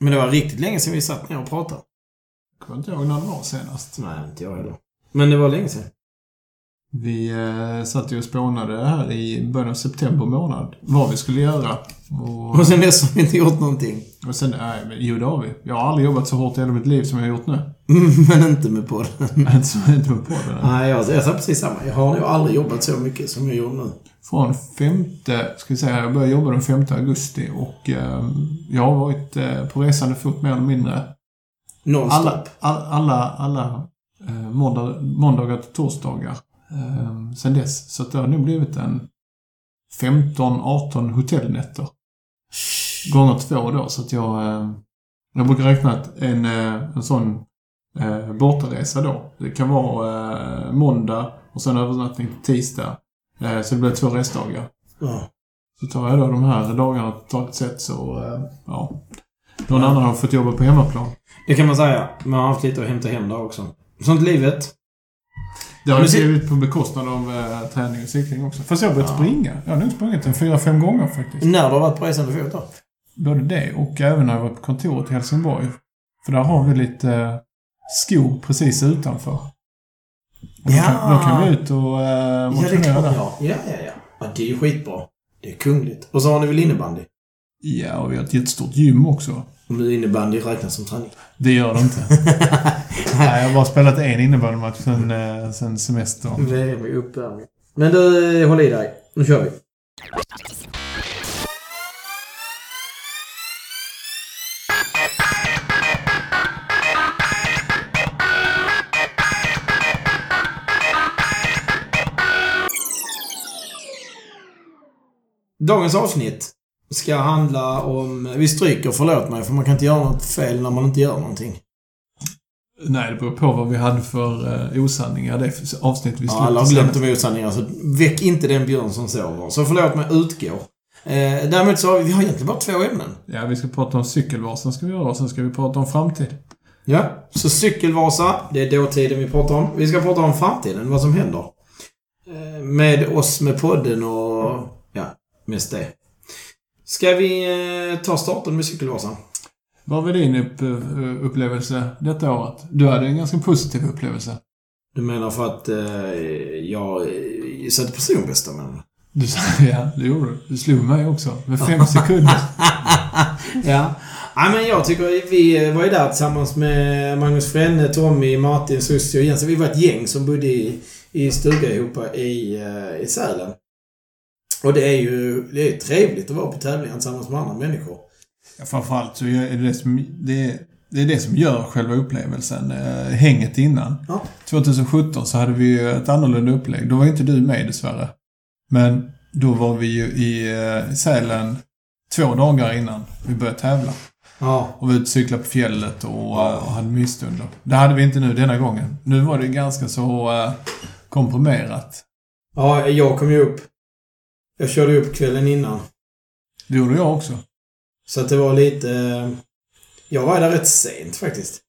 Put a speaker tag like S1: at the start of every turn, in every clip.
S1: Men det var riktigt länge sedan vi satt ner och pratade.
S2: Jag kommer inte ihåg när det var senast.
S1: Nej, inte jag heller. Men det var länge sedan.
S2: Vi eh, satt ju och spånade här i början av september månad vad vi skulle göra. Och,
S1: Och sen dess har vi inte gjort någonting.
S2: och sen, nej men jo det har vi. Jag har aldrig jobbat så hårt i hela mitt liv som jag har gjort nu.
S1: Men inte med podden.
S2: Inte inte med podden.
S1: Nej, jag, jag sa precis samma. Jag har nog aldrig jobbat så mycket som jag gjorde nu.
S2: Från femte, ska vi säga, jag började jobba den 5 augusti och eh, jag har varit eh, på resande fot mer eller mindre.
S1: Nonstop.
S2: Alla, all, alla, alla eh, måndag, måndagar till torsdagar eh, sen dess. Så att det har nog blivit en 15-18 hotellnätter. Gånger två då, så att jag... Eh, jag brukar räkna att en, eh, en sån eh, bortaresa då, det kan vara eh, måndag och sen övernattning till tisdag. Eh, så det blir två resdagar.
S1: Ja.
S2: Så tar jag då de här dagarna totalt sett så, eh, ja. Någon annan har fått jobba på hemmaplan.
S1: Det kan man säga. Man har haft lite att hämta hem där också. Sånt livet.
S2: Det har ju blivit på bekostnad av eh, träning och cykling också. Fast jag har börjat
S1: Ja.
S2: springa. Jag har nog sprungit en fyra, fem gånger faktiskt.
S1: När du har varit på resande fot då?
S2: Både det och även när jag var på kontoret i Helsingborg. För där har vi lite eh, skog precis utanför. Och då,
S1: Ja.
S2: kan, då kan vi ut och eh,
S1: Ja,
S2: motionera
S1: klart.
S2: där.
S1: Ja. ja, ja, ja. Ja, det är ju skitbra. Det är kungligt. Och så har ni väl innebandy?
S2: Ja, och vi har ett jättestort gym också.
S1: Om nu innebandy räknas som träning.
S2: Det gör det inte. Nej, jag har bara spelat en innebandymatch sen, eh, sen semestern.
S1: VM i uppvärmning. Men du, håll i dig. Nu kör vi. Dagens avsnitt ska handla om... Vi stryker, förlåt mig, för man kan inte göra något fel när man inte gör någonting.
S2: Nej, det beror på vad vi hade för uh, osanningar det avsnitt vi
S1: Ja, alla har glömt de osanningar, så väck inte den björn som sover. Så förlåt mig, utgå. Eh, däremot så har vi, vi har egentligen bara två ämnen.
S2: Ja, vi ska prata om cykelvasan ska vi göra och sen ska vi prata om framtid.
S1: Ja. Så cykelvasa, det är dåtiden vi pratar om. Vi ska prata om framtiden, vad som händer. Eh, med oss, med podden och... Ja, mest det. Ska vi eh, ta starten med cykelvasan?
S2: Vad var din upp, eh, upplevelse detta året? Du hade en ganska positiv upplevelse.
S1: Du menar för att eh, jag eh, satte personbästa men...
S2: Du sa, ja, det gjorde du. Du slog mig också. Med fem sekunder.
S1: ja. Ja, men jag tycker vi var ju där tillsammans med Magnus Frenne, Tommy, Martin, Sussi och Jens. Vi var ett gäng som bodde i, i stuga ihop i, i Sälen. Och det är ju det är trevligt att vara på tävlingar tillsammans med andra människor.
S2: Ja, framförallt så är det som, det, är- det är det som gör själva upplevelsen. Eh, hänget innan.
S1: Ja.
S2: 2017 så hade vi ju ett annorlunda upplägg. Då var inte du med dessvärre. Men då var vi ju i eh, Sälen två dagar innan vi började tävla.
S1: Ja.
S2: Och var ute och cyklade på fjället och, eh, och hade mysstunder. Det hade vi inte nu denna gången. Nu var det ganska så komprimerat.
S1: Ja, jag kom ju upp. Jag körde upp kvällen innan.
S2: Det gjorde jag också.
S1: Så att det var lite... eh, Jag var där rätt sent faktiskt.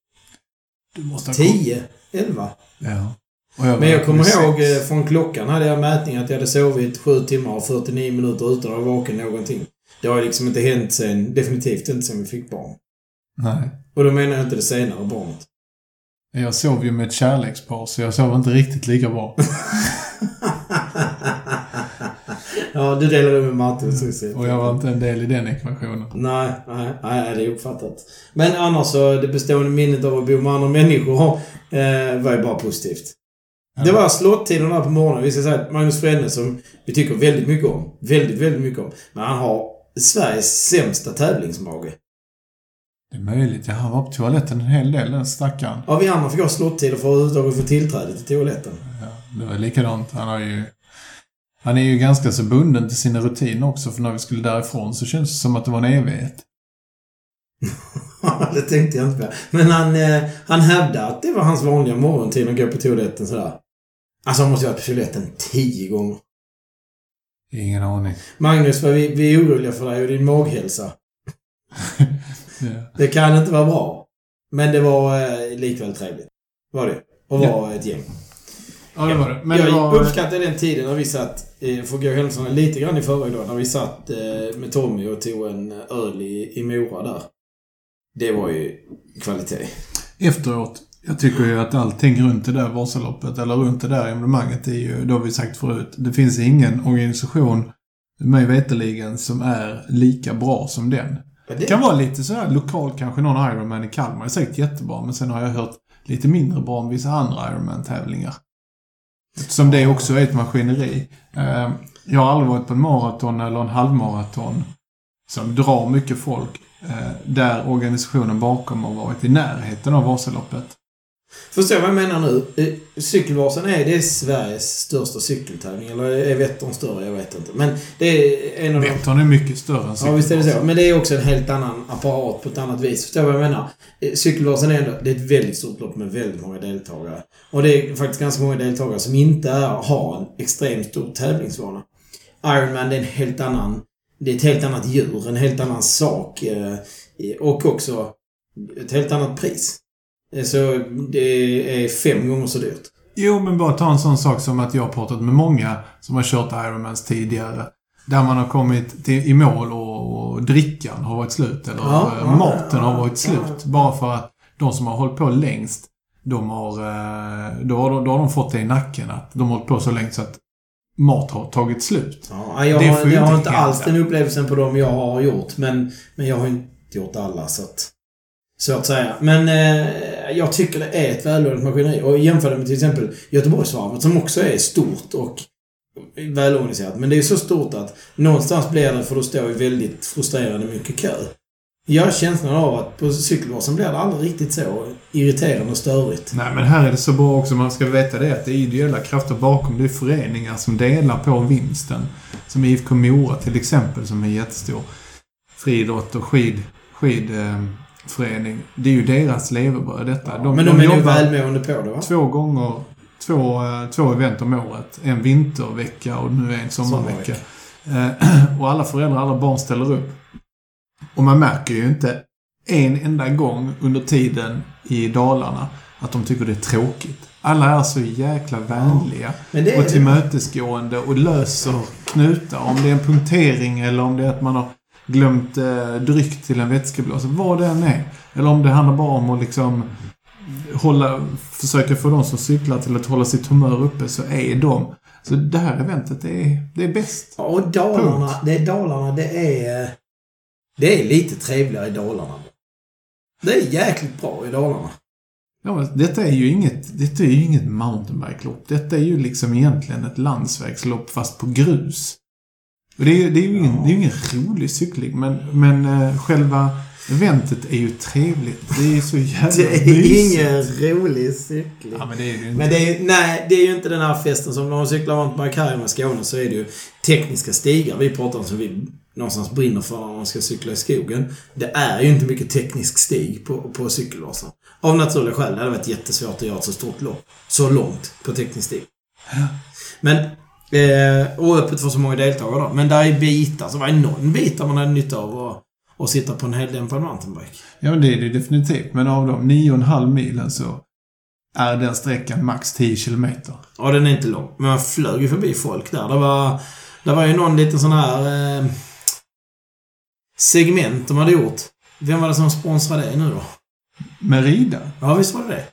S2: Du måste ha
S1: 10, 11.
S2: Ja. Var
S1: Men jag kommer
S2: sex.
S1: ihåg eh, från klockan hade jag mätning att jag hade sovit 7 timmar och 49 minuter utan att vara vaken någonting. Det har liksom inte hänt sen, definitivt inte sen vi fick barn.
S2: Nej.
S1: Och då menar jag inte det senare barnet.
S2: Jag sov ju med ett kärlekspar så jag sov inte riktigt lika bra.
S1: ja, du delar det med Martin och Susie.
S2: Och jag var inte en del i den ekvationen.
S1: Nej, nej, nej, det är uppfattat. Men annars så, det bestående minnet av att bo med andra människor eh, var ju bara positivt. Det var slåttiderna där på morgonen. Vi ska säga att Magnus Frenne som vi tycker väldigt mycket om. Väldigt, väldigt mycket om. Men han har Sveriges sämsta tävlingsmage.
S2: Det är möjligt. Ja, han var på toaletten en hel del, den stackaren.
S1: Ja, vi andra fick ha slottider för att överhuvudtaget få tillträde till toaletten.
S2: Ja, det var likadant. Han har ju... Han är ju ganska så bunden till sina rutiner också, för när vi skulle därifrån så känns det som att det var en evighet.
S1: det tänkte jag inte på. Men han, eh, han hävdade att det var hans vanliga morgontid att gå på toaletten sådär. Alltså han måste ju ha varit på toaletten tio gånger.
S2: Ingen aning.
S1: Magnus, vi, vi är oroliga för dig och din maghälsa.
S2: Ja.
S1: Det kan inte vara bra. Men det var eh, likväl trevligt. Var det. Och var ett gäng.
S2: Ja, det var det. Men
S1: jag
S2: var...
S1: uppskattar den tiden när vi satt, eh, för att gå händelserna lite grann i förväg då, när vi satt eh, med Tommy och tog en öl i, i Mora där. Det var ju kvalitet.
S2: Efteråt, jag tycker ju att allting runt det där Vasaloppet, eller runt det där evenemanget är ju, det har vi sagt förut, det finns ingen organisation, mig veterligen, som är lika bra som den. Det kan vara lite så här lokal, kanske någon Ironman i Kalmar är säkert jättebra, men sen har jag hört lite mindre bra om vissa andra Ironman-tävlingar. Eftersom det också är ett maskineri. Ehm, jag har aldrig varit på en maraton eller en halvmaraton som drar mycket folk, eh, där organisationen bakom har varit i närheten av Vasaloppet.
S1: Förstår du vad jag menar nu? Cykelvasan är, det är Sveriges största cykeltävling. Eller är Vättern större? Jag vet inte. Men det är en av.
S2: Vättern är mycket större än
S1: Ja, visst är det så. Men det är också en helt annan apparat på ett annat vis. Förstår du vad jag menar? Eh, Cykelvasan är ändå, det är ett väldigt stort lopp med väldigt många deltagare. Och det är faktiskt ganska många deltagare som inte är, har en extremt stor tävlingsvana. Ironman, det är en helt annan... Det är ett helt annat djur, en helt annan sak. eh, Och också ett helt annat pris. Eh, Så det är fem gånger så dyrt.
S2: Jo, men bara ta en sån sak som att jag har pratat med många som har kört Ironmans tidigare. Där man har kommit till, i mål och, och drickan har varit slut. Eller
S1: Ja, ja,
S2: maten har varit slut. Bara för att de som har hållit på längst, de har, eh, då, har de, då har de fått det i nacken att de har hållit på så länge så att mat har tagit slut.
S1: Ja, jag, har, jag har
S2: inte
S1: inte alls den upplevelsen på dem jag har gjort. Men, men jag har inte gjort alla så att... Svårt att säga. Men eh, jag tycker det är ett välordnat maskineri. Och jämför det med till exempel Göteborgsvarvet som också är stort och välorganiserat. Men det är så stort att någonstans blir det, för då står ju väldigt frustrerande mycket kö. Jag har känslan av att på cykelbasen blir det aldrig riktigt så irriterande och störigt.
S2: Nej, men här är det så bra också. Man ska veta det att det är ideella krafter bakom. Det är föreningar som delar på vinsten. Som IFK Mora till exempel, som är jättestor. Friidrott och skid, eh, skidförening. Det är ju deras levebröd detta.
S1: men de, är nog välmående på det va?
S2: två gånger, två, eh, två event om året. En vintervecka och nu en sommarvecka. Eh, och alla föräldrar, alla barn ställer upp. Och man märker ju inte en enda gång under tiden i Dalarna att de tycker det är tråkigt. Alla är så jäkla vänliga
S1: är
S2: och tillmötesgående och löser knutar. Om det är en punktering eller om det är att man har glömt eh, dryck till en vätskeblåsa. Vad det än är. Eller om det handlar bara om att liksom hålla, försöka få de som cyklar till att hålla sitt humör uppe så är de. Så det här eventet, det är, det är bäst.
S1: Ja, och Dalarna, det är Dalarna, det är... Det är lite trevligare i Dalarna. Det är jäkligt bra i Dalarna.
S2: Ja, men detta är ju inget, detta är ju inget mountainbike-lopp. Detta är ju liksom egentligen ett landsvägslopp fast på grus. Det är, det är ju ingen, det är ingen rolig cykling, men, men eh, själva eventet är ju trevligt. Det är ju så jävla
S1: Det är
S2: mysigt.
S1: ingen rolig cykling.
S2: Ja, men det är ju inte.
S1: Men det är, nej, det är ju inte den här festen som när man cyklar mountainbike här i Skåne så är det ju tekniska stigar vi pratar om som vi någonstans brinner för när man ska cykla i skogen. Det är ju inte mycket teknisk stig på, på cykelvasan. Av naturliga skäl. Det hade varit jättesvårt att göra ett så stort lopp. Så långt på teknisk stig. Men, eh, och öppet för så många deltagare då. Men där är bitar. Så var det någon bit där man hade nytta av att, att sitta på en heldämpad mountainbike.
S2: Ja, det är det definitivt. Men av de 9,5 milen så är den sträckan max 10 kilometer.
S1: Ja, den är inte lång. Men man flög ju förbi folk där. Det var, det var ju någon liten sån här eh, segment de hade gjort. Vem var det som sponsrade det nu då?
S2: Merida?
S1: Ja, visst var det det?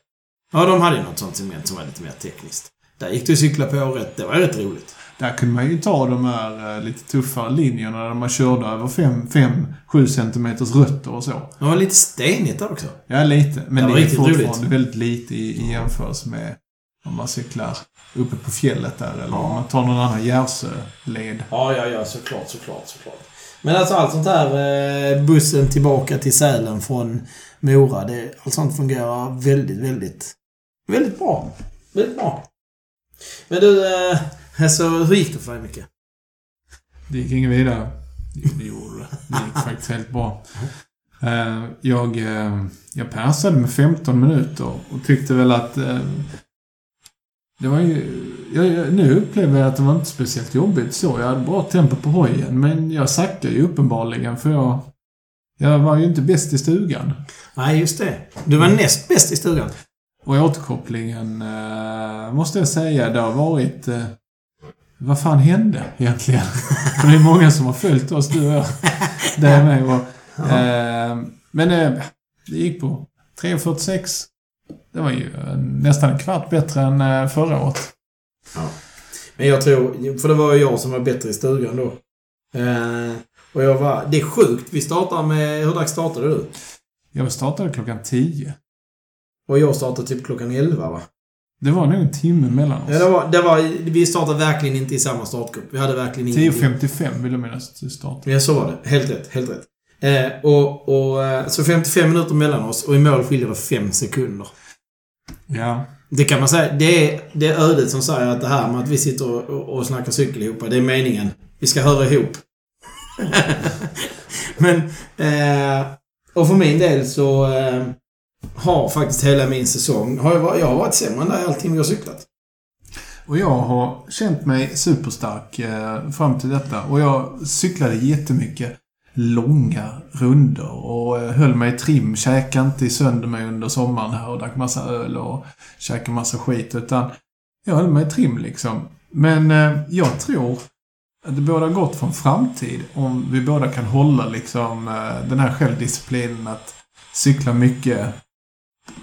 S1: Ja, de hade ju något sånt segment som var lite mer tekniskt. Där gick det att cykla på rätt. Det var rätt roligt.
S2: Där kunde man ju ta de här eh, lite tuffare linjerna där man körde över 5-7 centimeters rötter och så.
S1: Det var lite stenigt där också.
S2: Ja, lite. Men
S1: Det
S2: det, är fortfarande
S1: roligt.
S2: väldigt lite i, i jämförelse med om man cyklar uppe på fjället där eller
S1: Ja.
S2: om man tar någon annan Järvsö-led.
S1: Ja, ja, ja. Såklart, såklart, såklart. Men alltså allt sånt här, eh, bussen tillbaka till Sälen från Mora, det, allt sånt fungerar väldigt, väldigt, väldigt bra. Väldigt bra. Men du, alltså hur gick det för dig Micke?
S2: Det gick inget vidare. Jo, det gjorde det. Det gick faktiskt helt bra. Eh, Jag, eh, jag persade med 15 minuter och tyckte väl att det var ju... Jag, nu upplever jag att det var inte speciellt jobbigt så. Jag hade bra tempo på hojen, men jag sackade ju uppenbarligen för jag... Jag var ju inte bäst i stugan.
S1: Nej, just det. Du var näst bäst i stugan.
S2: Och återkopplingen, eh, måste jag säga, det har varit... Eh, vad fan hände egentligen? För det är många som har följt oss, du och jag. Det är med. Och, eh, men eh, Det gick på 3.46. Det var ju eh, nästan en kvart bättre än eh, förra året.
S1: Ja. Men jag tror, för det var ju jag som var bättre i stugan då. Eh, och jag var, det är sjukt. Vi startar med, hur dags startade du?
S2: Jag startade klockan 10.
S1: Och jag startade typ klockan 11 va?
S2: Det var nog en timme mellan oss.
S1: Ja, det var, det var, vi startade verkligen inte i samma startgrupp. Vi hade verkligen ingenting.
S2: 10.55 vill jag minnas att startade.
S1: Ja, så var det. Helt rätt. Helt rätt. Eh, och, och, eh, så 55 minuter mellan oss och i mål skiljer det 5 sekunder.
S2: Ja.
S1: Det kan man säga. Det är, det är ödet som säger att det här med att vi sitter och, och, och snackar cykel ihop, det är meningen. Vi ska höra ihop. Men... Eh, och för min del så eh, har faktiskt hela min säsong... Har jag, varit- jag har varit sämre än dig i allting vi har cyklat.
S2: Och jag har känt mig superstark eh, fram till detta. Och jag cyklade jättemycket långa runder och eh, höll mig i trim. Käkade inte sönder mig under sommaren här och drack massa öl och käkade massa skit. Utan jag höll mig i trim liksom. Men eh, jag tror att det båda gott för en framtid om vi båda kan hålla liksom eh, den här självdisciplinen att cykla mycket.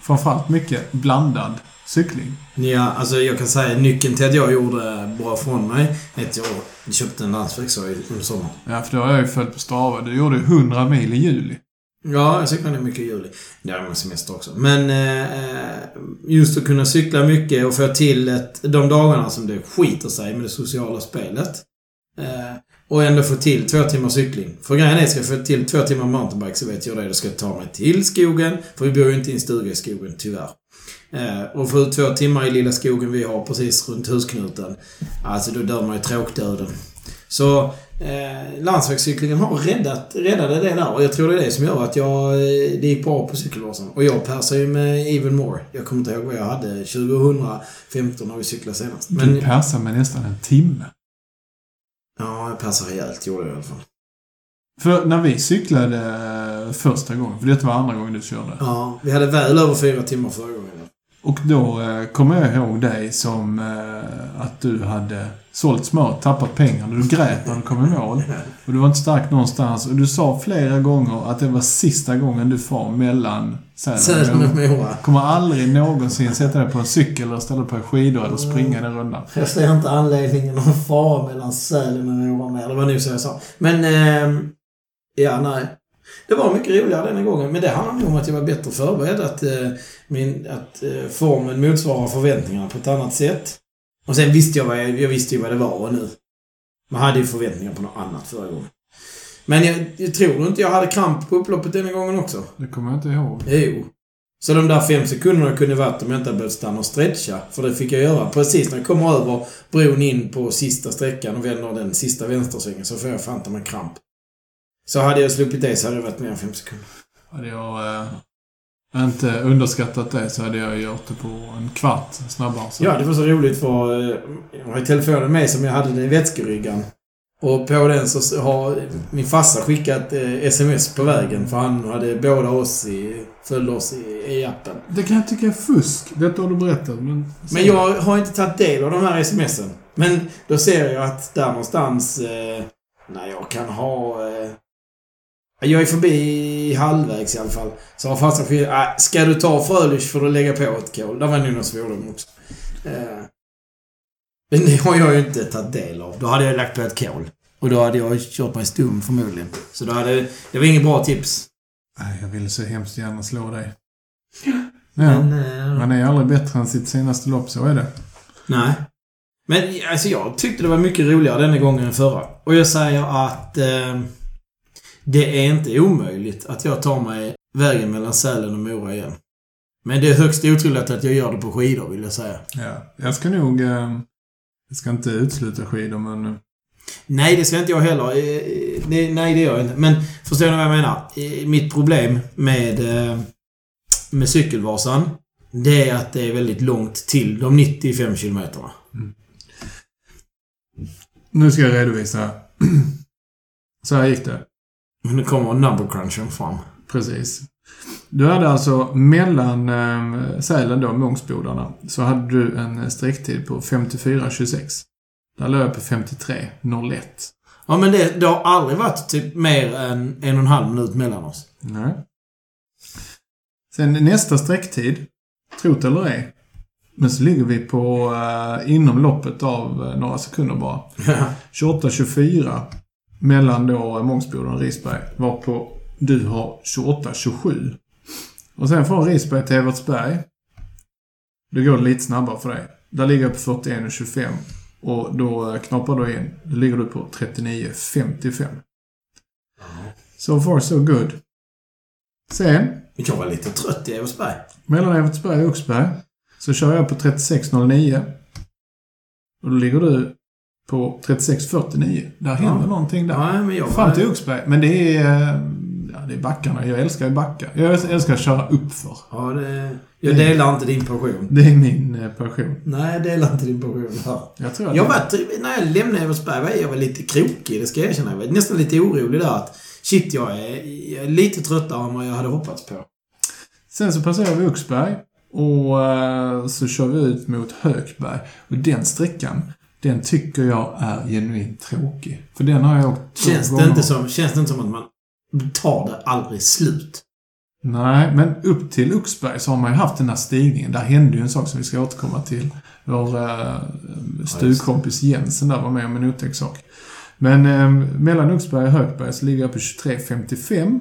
S2: Framförallt mycket blandad cykling.
S1: Ja, alltså jag kan säga nyckeln till att jag gjorde bra från mig är att jag köpte en landsvägshoja under sommaren.
S2: Ja, för då har jag ju följt på Strava. Du gjorde 100 mil i juli.
S1: Ja, jag cyklade mycket i juli. Det är min semester också. Men eh, just att kunna cykla mycket och få till ett, de dagarna som det skiter sig med det sociala spelet. Eh, och ändå få till två timmar cykling. För grejen är, ska jag få till två timmar mountainbike så vet jag det. Då ska jag ta mig till skogen. För vi bor ju inte i en stuga i skogen, tyvärr. Eh, och få ut två timmar i lilla skogen vi har precis runt husknuten. Alltså då dör man ju tråkdöden. Så eh, landsvägscyklingen har räddat, räddade det där och jag tror det är det som gör att jag, eh, det gick bra på cykelvasan. Och jag persar ju med even more. Jag kommer inte ihåg vad jag hade 2015 när vi cyklade senast.
S2: Du
S1: Men
S2: persade med nästan en timme.
S1: Persade rejält gjorde jag i alla fall.
S2: För när vi cyklade eh, första gången, för detta var andra gången du körde.
S1: Ja, vi hade väl över fyra timmar förra gången.
S2: Och då eh, kommer jag ihåg dig som eh, att du hade sålt smör, tappat pengar. Du grät när du kom i mål. Och du var inte stark någonstans. Och du sa flera gånger att det var sista gången du far mellan Sälen och Mora. Kommer aldrig någonsin sätta dig på en cykel eller ställa på skidor eller springa den rundan.
S1: Jag ser inte anledningen att fara mellan Sälen och Mora mer. Det var nog så jag sa. Men, ehm, ja, nej. Det var mycket roligare denna gången. Men det handlar nog om att jag var bättre förberedd. Att, eh, min, att eh, formen motsvarar förväntningarna på ett annat sätt. Och sen visste jag vad jag, jag visste ju vad det var nu. Man hade ju förväntningar på något annat förra gången. Men jag, jag tror inte jag hade kramp på upploppet denna gången också.
S2: Det kommer jag inte ihåg.
S1: Jo. Så de där fem sekunderna kunde varit om jag inte hade behövt stanna och stretcha. För det fick jag göra precis när jag kommer över bron in på sista sträckan och vänder den sista vänstersvängen så får jag fan ta mig kramp. Så hade jag sluppit det så hade det varit mer än fem sekunder.
S2: Hade jag eh, inte underskattat det så hade jag gjort det på en kvart snabbare. Så.
S1: Ja, det var så roligt för eh, jag har ju telefonen med som jag hade den i vätskeryggan. Och på den så har min farsa skickat eh, sms på vägen för han hade båda oss i, följde oss i, i appen.
S2: Det kan jag tycka är fusk. Detta har du berättat, men...
S1: Men jag har inte tagit del av de här smsen. Men då ser jag att där någonstans, eh, när jag kan ha... Eh, jag är förbi halvvägs i alla fall. Så har farsan skickat, äh, ska du ta Frölich får du lägga på ett kol. Där var nog någon svordom också. Eh, men det har jag ju inte tagit del av. Då hade jag lagt på ett kol. Och då hade jag kört mig stum förmodligen. Så då hade... Det var inget bra tips.
S2: Nej, jag ville så hemskt gärna slå dig.
S1: Men,
S2: Ja,
S1: eh,
S2: man är aldrig bättre än sitt senaste lopp, så är det.
S1: Nej. Men alltså jag tyckte det var mycket roligare denna gången än förra. Och jag säger att eh, det är inte omöjligt att jag tar mig vägen mellan Sälen och Mora igen. Men det är högst otroligt att jag gör det på skidor, vill jag säga.
S2: Ja, jag ska nog... Eh, jag ska inte utesluta skidor, men... eh,
S1: Nej, det ska inte jag heller. Eh, det, nej, det gör jag inte. Men förstår ni vad jag menar? Eh, Mitt problem med, eh, med cykelvasan, det är att det är väldigt långt till de 95 kilometerna.
S2: Nu ska jag redovisa. så här gick det.
S1: Men nu kommer number crunchen fram.
S2: Precis. Du hade alltså mellan eh, Sälen då, Mångsbodarna, så hade du en sträcktid på 54.26. Där låg jag på 53.01.
S1: Ja, men det, det har aldrig varit typ mer än en och en halv minut mellan oss.
S2: Nej. Sen nästa sträcktid, tro det eller ej, men så ligger vi på eh, inom loppet av eh, några sekunder bara. 28-24 mellan då Mångsboden och Risberg. Varpå du har 28-27. Och sen från Risberg till Evertsberg. Då går det lite snabbare för dig. Där ligger jag på 41-25. Och då eh, knappar du in. Då ligger du på 39-55. So far so good. Sen,
S1: Jag var lite trött i Eversberg.
S2: mellan Evertsberg och Oxberg, så kör jag på 36.09. Och då ligger du på 36.49. Där händer någonting där.
S1: Ja, men jag.
S2: Fram till Oxberg. Men det är, eh, ja, det är backarna. Jag älskar ju backar. Jag älskar att köra uppför.
S1: Ja, det... Jag delar inte din passion.
S2: Det är min eh, passion.
S1: Nej, jag delar inte din passion här.
S2: Jag tror att
S1: Jag var, när jag lämnade Eversberg var jag var lite krokig, det ska jag erkänna. Jag var nästan lite orolig där att shit, jag är, jag är lite tröttare än vad jag hade hoppats på.
S2: Sen så passerar vi Oxberg och eh, så kör vi ut mot Hökberg. Och den sträckan, den tycker jag är genuint tråkig. För den har jag åkt
S1: Känns det,
S2: gånger.
S1: inte som, känns det inte som att man tar det aldrig slut?
S2: Nej, men upp till Oxberg så har man ju haft den här stigningen. Där hände ju en sak som vi ska återkomma till. Vår eh, stugkompis Jensen där var med om en otäck sak. Men eh, mellan Oxberg och Hökberg så ligger jag på 23.55.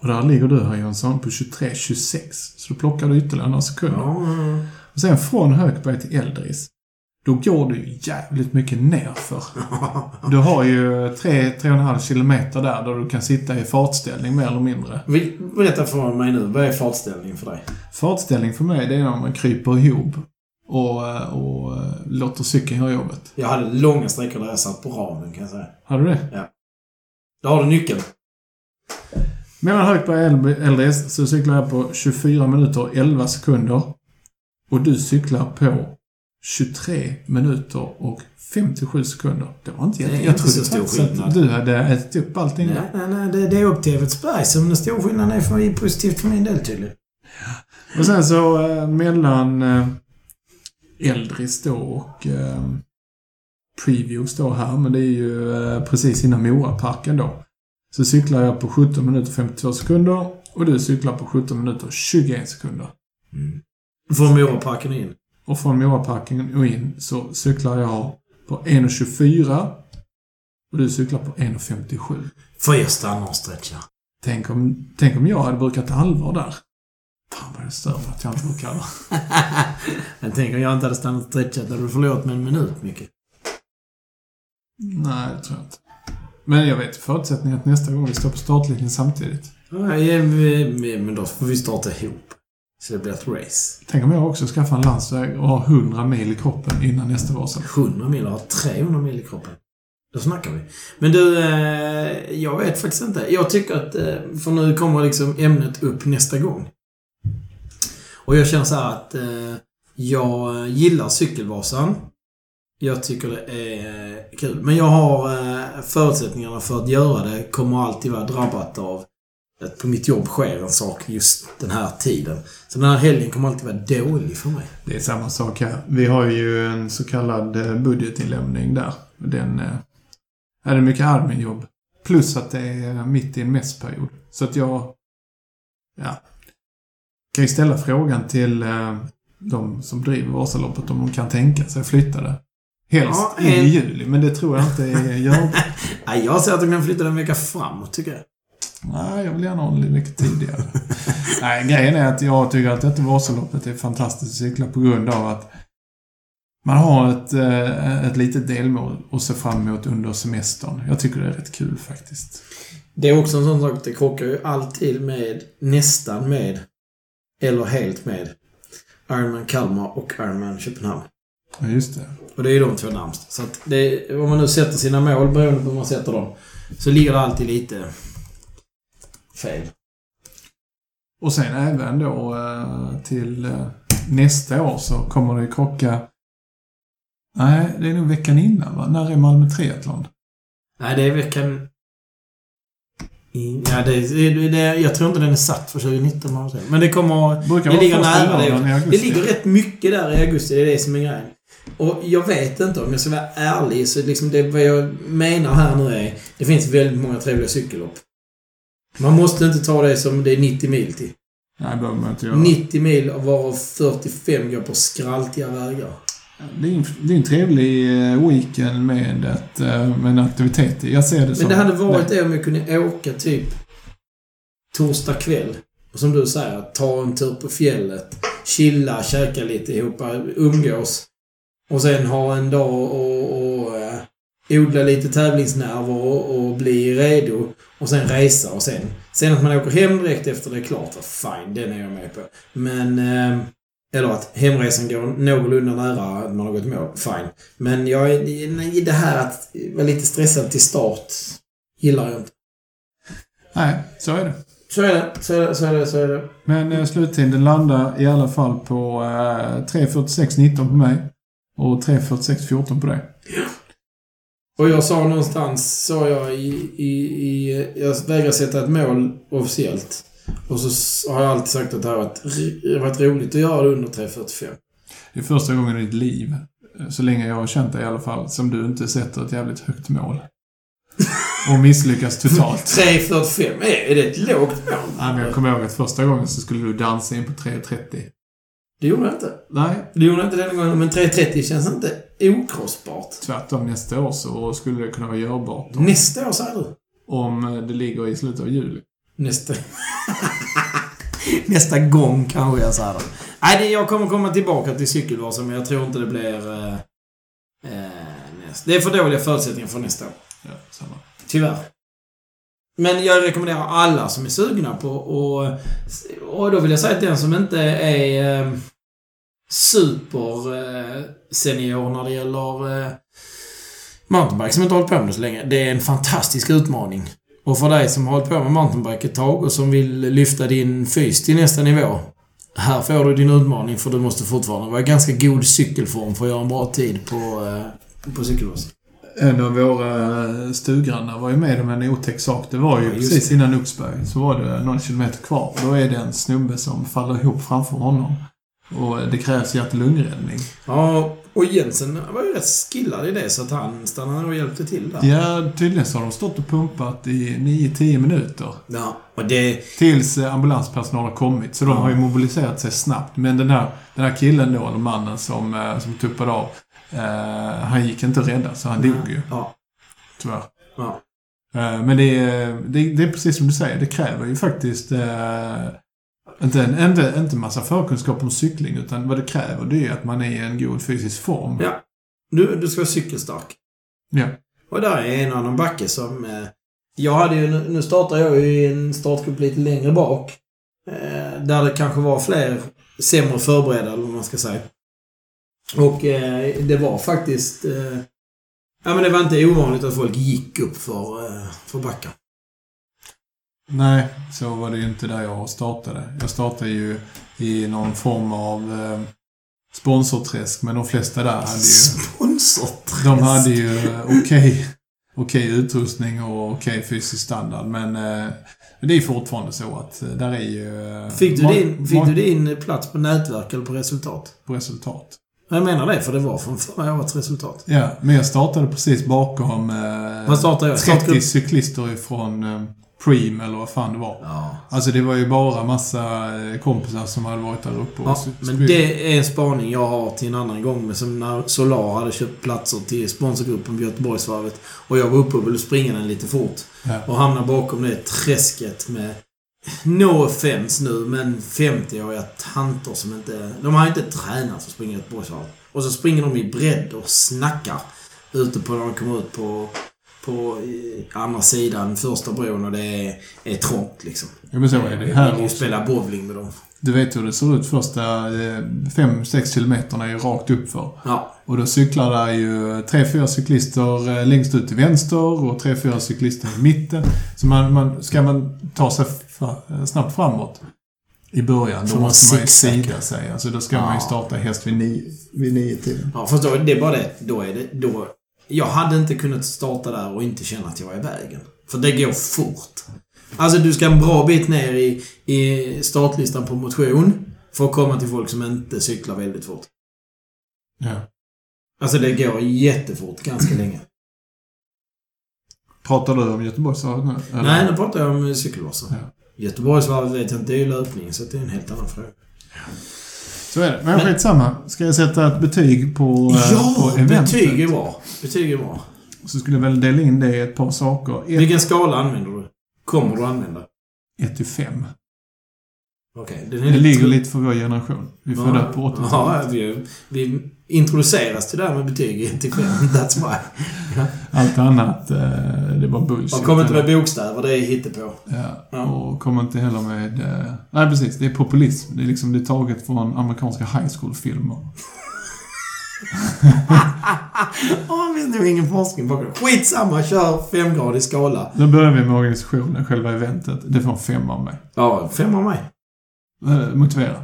S2: Och där ligger du här Jönsson på 23.26. Så då plockar du ytterligare några sekunder.
S1: Ja,
S2: Och sen från Hökberg till Eldris. Då går du jävligt mycket nerför. Du har ju 3-3,5 kilometer där, där du kan sitta i fartställning mer eller mindre.
S1: Berätta för mig nu, vad är fartställning för dig?
S2: Fartställning för mig, det är när man kryper ihop och, och låter cykeln göra jobbet.
S1: Jag hade långa sträckor där jag satt på ramen, kan jag säga.
S2: Har du det?
S1: Där har du nyckeln.
S2: Mellan Högberg och Eld- Eldris så cyklar jag på 24 minuter och 11 sekunder. Och du cyklar på 23 minuter och 57 sekunder. Det var inte jätte...
S1: inte
S2: Jag trodde
S1: så stor
S2: faktiskt att
S1: skillnad.
S2: du hade ätit upp allting
S1: Nej,
S2: där.
S1: nej, nej. Det, det är upp till Evertsberg som den stora skillnaden är för mig, positivt för min del tydligen.
S2: Och sen så eh, mellan eh, Eldris då och eh, Preview står här, men det är ju eh, precis innan Moraparken då. Så cyklar jag på 17 minuter och 52 sekunder och du cyklar på 17 minuter och 21 sekunder.
S1: Från Moraparken in.
S2: Och från Moraparken och in så cyklar jag på 1.24 och du cyklar på 1.57.
S1: Får jag stanna och stretcha?
S2: Tänk om, tänk om jag hade brukat allvar där. Fan vad det stör mig att jag inte brukar allvar.
S1: Jag tänker om jag inte hade stannat och stretchat hade du förlorat med en minut, Micke.
S2: Nej, det tror jag inte. Men jag vet förutsättningen att nästa gång vi står på startlinjen samtidigt.
S1: Ja, men men då får vi starta ihop. Så det blir ett race.
S2: Tänk om jag också skaffar en landsväg och har 100 mil i kroppen innan nästa Vasa.
S1: 100 mil och har 300 mil i kroppen. Då snackar vi. Men du, eh, jag vet faktiskt inte. Jag tycker att, eh, för nu kommer liksom ämnet upp nästa gång. Och jag känner så här att eh, jag gillar Cykelvasan. Jag tycker det är kul. Men jag har förutsättningarna för att göra det kommer alltid vara drabbat av att på mitt jobb sker en sak just den här tiden. Så den här helgen kommer alltid vara dålig för mig.
S2: Det är samma sak här. Vi har ju en så kallad eh, budgetinlämning där. Den eh, är det mycket adminjobb. Plus att det är mitt i en mässperiod. Så att jag... Ja. Kan ju ställa frågan till eh, de som driver Vasaloppet om de kan tänka sig att flytta det. Helst
S1: Ja,
S2: in i
S1: en-
S2: juli, men det tror jag inte är görbart.
S1: Nej, jag ser att de kan flytta den en vecka framåt, tycker jag.
S2: Nej, jag vill gärna ha lite mycket tidigare. Nej, grejen är att jag tycker att detta Vasaloppet är fantastiskt att cykla på grund av att man har ett, eh, ett litet delmål att se fram emot under semestern. Jag tycker det är rätt kul faktiskt.
S1: Det är också en sån sak, det krockar ju alltid med, nästan med, eller helt med, Ironman Kalmar och Ironman Köpenhamn.
S2: Ja, just det.
S1: Och det är ju de två närmst. Så att det, om man nu sätter sina mål, beroende på hur man sätter dem, så ligger det alltid lite fel.
S2: Och sen även då eh, till eh, nästa år så kommer det krocka... Nej, det är nog veckan innan va? När är Malmö Triathlon?
S1: Nej, det är veckan... i- Ja, det, det, det, jag tror inte den är satt för 2019, man säger. Men det kommer...
S2: Brukar
S1: Det
S2: vara
S1: ligger nära det. Det ligger rätt mycket där i augusti, det är det som är grejen. Och jag vet inte, om jag ska vara ärlig, så liksom det vad jag menar här nu är... Det finns väldigt många trevliga cykellopp. Man måste inte ta det som det är 90 mil till.
S2: Nej, behöver man inte göra.
S1: 90 mil varav 45 går på skraltiga vägar.
S2: Det är en, det är en trevlig eh, weekend med, ett, eh, med en aktivitet. Jag ser det som...
S1: Men det hade varit det om jag kunde åka typ torsdag kväll. Och som du säger, ta en tur på fjället. Chilla, käka lite ihop, umgås. Och sen ha en dag och, och uh, odla lite tävlingsnerver och, och bli redo. Och sen resa och sen... Sen att man åker hem direkt efter det är klart, fine, den är jag med på. Men... Uh, eller att hemresan går någorlunda nära man har gått i mål. Fine. Men jag i det här att vara lite stressad till start gillar jag inte.
S2: Nej, så är det.
S1: Så är det, så är det, så är det. Så är det.
S2: Men eh, sluttiden landar i alla fall på eh, 3.46.19 på mig. Och 3.46.14 på dig.
S1: Och jag sa någonstans, sa jag i, i, i... Jag vägrar sätta ett mål officiellt. Och så har jag alltid sagt att det har varit, varit roligt att göra det under 3.45.
S2: Det är första gången i ditt liv, så länge jag har känt dig i alla fall, som du inte sätter ett jävligt högt mål. Och misslyckas totalt.
S1: 3.45? Är det ett lågt mål?
S2: Nej, men jag kommer ihåg att första gången så skulle du dansa in på 3.30.
S1: Det gjorde jag inte.
S2: Nej.
S1: Det gjorde jag inte denna gången, men 3.30 känns inte okrossbart.
S2: Tvärtom, nästa år så skulle det kunna vara görbart.
S1: Nästa år, säger du?
S2: Om det ligger i slutet av juli.
S1: Nästa... Nästa gång kanske jag säger det. Nej, jag kommer komma tillbaka till cykelvasan, men jag tror inte det blir... Eh, eh, näst. Det är för dåliga förutsättningar för nästa år.
S2: Ja, samma.
S1: Tyvärr. Men jag rekommenderar alla som är sugna på och, och då vill jag säga att den som inte är eh, super eh, när det gäller eh, mountainbike, som inte hållit på med det så länge. Det är en fantastisk utmaning. Och för dig som har hållit på med mountainbike ett tag och som vill lyfta din fys till nästa nivå. Här får du din utmaning för du måste fortfarande vara i ganska god cykelform för att göra en bra tid på, eh, på cykelvasan.
S2: En av våra stugrannar var ju med om en otäck sak. Det var ju
S1: Ja,
S2: precis
S1: det.
S2: innan Oxberg. Så var det någon kilometer kvar. Då är det en snubbe som faller ihop framför honom. Och det krävs hjärt-lungräddning.
S1: Ja, och Jensen var ju rätt skillad i det så att han stannade och hjälpte till där.
S2: Ja, tydligen så har de stått och pumpat i 9-10 minuter.
S1: Ja, och det...
S2: Tills eh, ambulanspersonal har kommit. Så de har ju mobiliserat sig snabbt. Men den här, den här killen då, eller mannen som, eh, som tuppade av. Eh, han gick inte att rädda, så han dog ju.
S1: Ja.
S2: Tyvärr.
S1: Ja.
S2: Eh, Men det är, det, det är precis som du säger, det kräver ju faktiskt eh, inte, inte, inte massa förkunskap om cykling, utan vad det kräver det är att man är i en god fysisk form.
S1: Ja. Du, du ska vara cykelstark.
S2: Ja.
S1: Och där är en annan backe som... Eh, jag hade ju... Nu startar jag ju i en startgrupp lite längre bak. Eh, där det kanske var fler sämre förberedda, eller vad man ska säga. Och eh, det var faktiskt... Eh, ja, men det var inte ovanligt att folk gick upp för, eh, för backar.
S2: Nej, så var det ju inte där jag startade. Jag startade ju i någon form av eh, sponsorträsk, men de flesta där hade ju...
S1: Sponsorträsk!
S2: De hade ju eh, okej okej utrustning och okej fysisk standard, men eh, det är fortfarande så att eh, där är ju... eh,
S1: Fick du, din, fick du din plats på nätverk eller på resultat?
S2: På resultat.
S1: Jag menar det, för det var från förra årets resultat.
S2: Ja, men jag startade precis bakom eh,
S1: startade jag?
S2: 30
S1: Startgrupp?
S2: cyklister ifrån eh, Preem, eller vad fan det var.
S1: Ja.
S2: Alltså det var ju bara massa eh, kompisar som hade varit där uppe
S1: Ja, men det är en spaning jag har till en annan gång. Men som när Solar hade köpt platser till sponsorgruppen på Göteborgsvarvet. Och jag var uppe och ville springa den lite fort.
S2: Ja.
S1: Och hamnade bakom det träsket med... No offense nu, men 50-åriga tanter som inte... De har inte tränat för att springa Göteborgsvarvet. Och så springer de i bredd och snackar ute på när de kommer ut på, på eh, andra sidan första bron och det är, är trångt liksom.
S2: Ja, men så är det
S1: Jag
S2: här också.
S1: spela bowling med dem.
S2: Du vet hur det ser ut första 5-6 kilometerna är ju rakt uppför.
S1: Ja,
S2: Och då cyklar där ju tre, fyra cyklister eh, längst ut till vänster och tre, fyra cyklister i mitten. Så man, man, ska man ta sig eh, snabbt framåt i början, då måste man ju sida sig. Alltså då ska man ju
S1: Ja.
S2: starta häst vid nio, vid nio tiden.
S1: Ja, fast då, det är bara det. Då är det... Då, jag hade inte kunnat starta där och inte känna att jag var i vägen. För det går fort. Alltså, du ska en bra bit ner i, i startlistan på motion för att komma till folk som inte cyklar väldigt fort.
S2: Ja.
S1: Alltså, det går jättefort ganska länge.
S2: Pratar du om Göteborgsvarvet nu? eller?
S1: Nej, nu pratar jag om cykelvasan.
S2: Ja.
S1: Göteborgsvarvet vet jag inte, det är ju löpning så det är en helt annan fråga.
S2: Så är det. Men,
S1: Men-
S2: skitsamma. Ska jag sätta ett betyg på, eh,
S1: Ja!
S2: på eventet?
S1: Betyg är bra. Betyg är bra.
S2: Så skulle jag väl dela in det i ett par saker. Ett,
S1: Vilken skala använder du? Kommer du använda?
S2: ett till fem.
S1: Okej, den är
S2: Det
S1: lite
S2: ligger lite för vår generation. Vi är födda på 80-talet.
S1: Ja, vi, vi introduceras till det här med betyg i 1-5. That's why.
S2: Allt annat, eh, det bara bullshit.
S1: Man kommer inte med bokstäver, det är hittepå.
S2: Ja,
S1: Ja.
S2: och kommer inte heller med... Eh, nej, precis. Det är populism. Det är liksom det är taget från amerikanska high school-filmer.
S1: Det finns nog ingen forskning bakom det. Skitsamma, kör femgradig skala.
S2: Då börjar vi med organisationen, själva eventet. Det får en femma av mig.
S1: Ja, fem av mig.
S2: Eh, motivera.